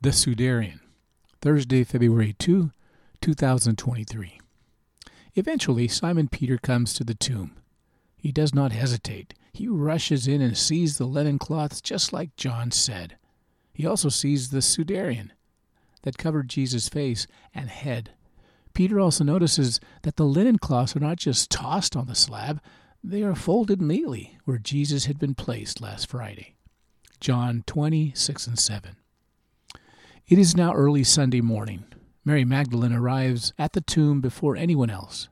The Sudarium, Thursday, February 2, 2023. Eventually, Simon Peter comes to the tomb. He does not hesitate. He rushes in and sees the linen cloths just like John said. He also sees the Sudarium that covered Jesus' face and head. Peter also notices that the linen cloths are not just tossed on the slab, they are folded neatly where Jesus had been placed last Friday. John 20, 6 and 7. It is now early Sunday morning. Mary Magdalene arrives at the tomb before anyone else,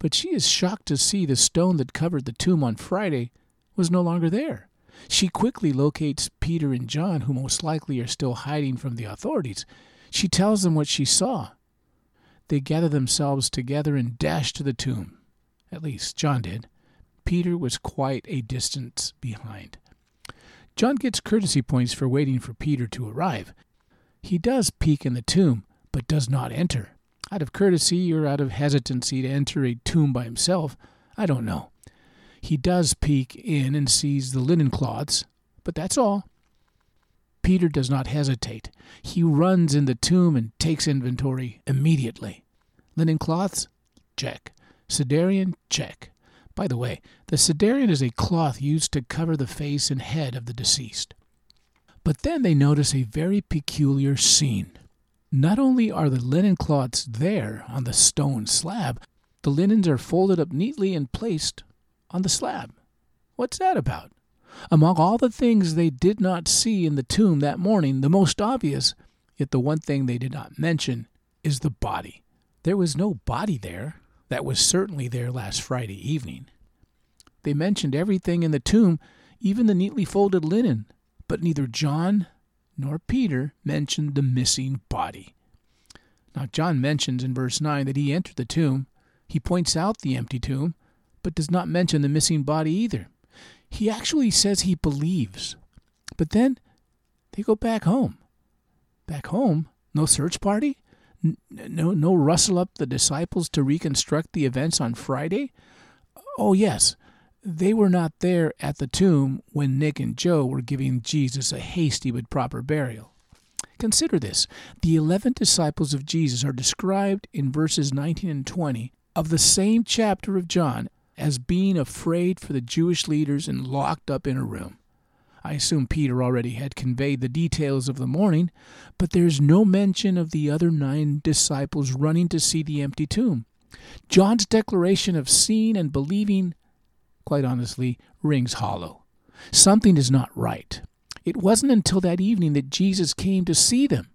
but she is shocked to see the stone that covered the tomb on Friday was no longer there. She quickly locates Peter and John, who most likely are still hiding from the authorities. She tells them what she saw. They gather themselves together and dash to the tomb. At least, John did. Peter was quite a distance behind. John gets courtesy points for waiting for Peter to arrive. He does peek in the tomb, but does not enter. Out of courtesy or out of hesitancy to enter a tomb by himself, I don't know. He does peek in and sees the linen cloths, but that's all. Peter does not hesitate. He runs in the tomb and takes inventory immediately. Linen cloths? Check. Sudarium? Check. By the way, the Sudarium is a cloth used to cover the face and head of the deceased. But then they notice a very peculiar scene. Not only are the linen cloths there on the stone slab, the linens are folded up neatly and placed on the slab. What's that about? Among all the things they did not see in the tomb that morning, the most obvious, yet the one thing they did not mention, is the body. There was no body there. That was certainly there last Friday evening. They mentioned everything in the tomb, even the neatly folded linen, but neither John nor Peter mentioned the missing body. Now, John mentions in verse 9 that he entered the tomb. He points out the empty tomb, but does not mention the missing body either. He actually says he believes. But then they go back home. Back home? No search party? no, no rustle up the disciples to reconstruct the events on Friday? Oh, yes, they were not there at the tomb when Nick and Joe were giving Jesus a hasty but proper burial. Consider this the eleven disciples of Jesus are described in verses 19 and 20 of the same chapter of John as being afraid for the Jewish leaders and locked up in a room. I assume Peter already had conveyed the details of the morning, but there is no mention of the other nine disciples running to see the empty tomb. John's declaration of seeing and believing quite honestly, rings hollow. Something is not right. It wasn't until that evening that Jesus came to see them.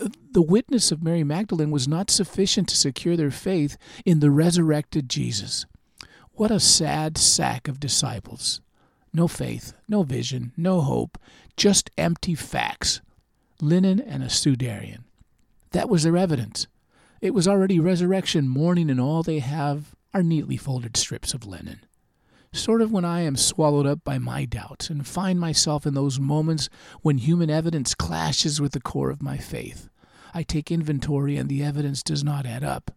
Uh, the witness of Mary Magdalene was not sufficient to secure their faith in the resurrected Jesus. What a sad sack of disciples. No faith, no vision, no hope, just empty facts. Linen and a Sudarium. That was their evidence. It was already resurrection morning, and all they have are neatly folded strips of linen sort of when I am swallowed up by my doubts and find myself in those moments when human evidence clashes with the core of my faith. I take inventory and the evidence does not add up.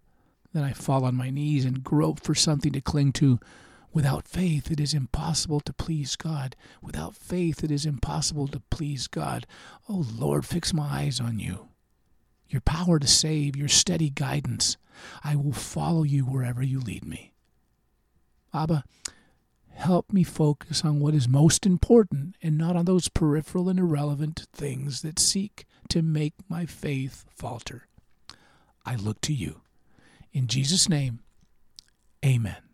Then I fall on my knees and grope for something to cling to. Without faith, it is impossible to please God. Without faith, it is impossible to please God. Oh Lord, fix my eyes on you. Your power to save, your steady guidance. I will follow you wherever you lead me. Abba, help me focus on what is most important and not on those peripheral and irrelevant things that seek to make my faith falter. I look to you. In Jesus' name, amen.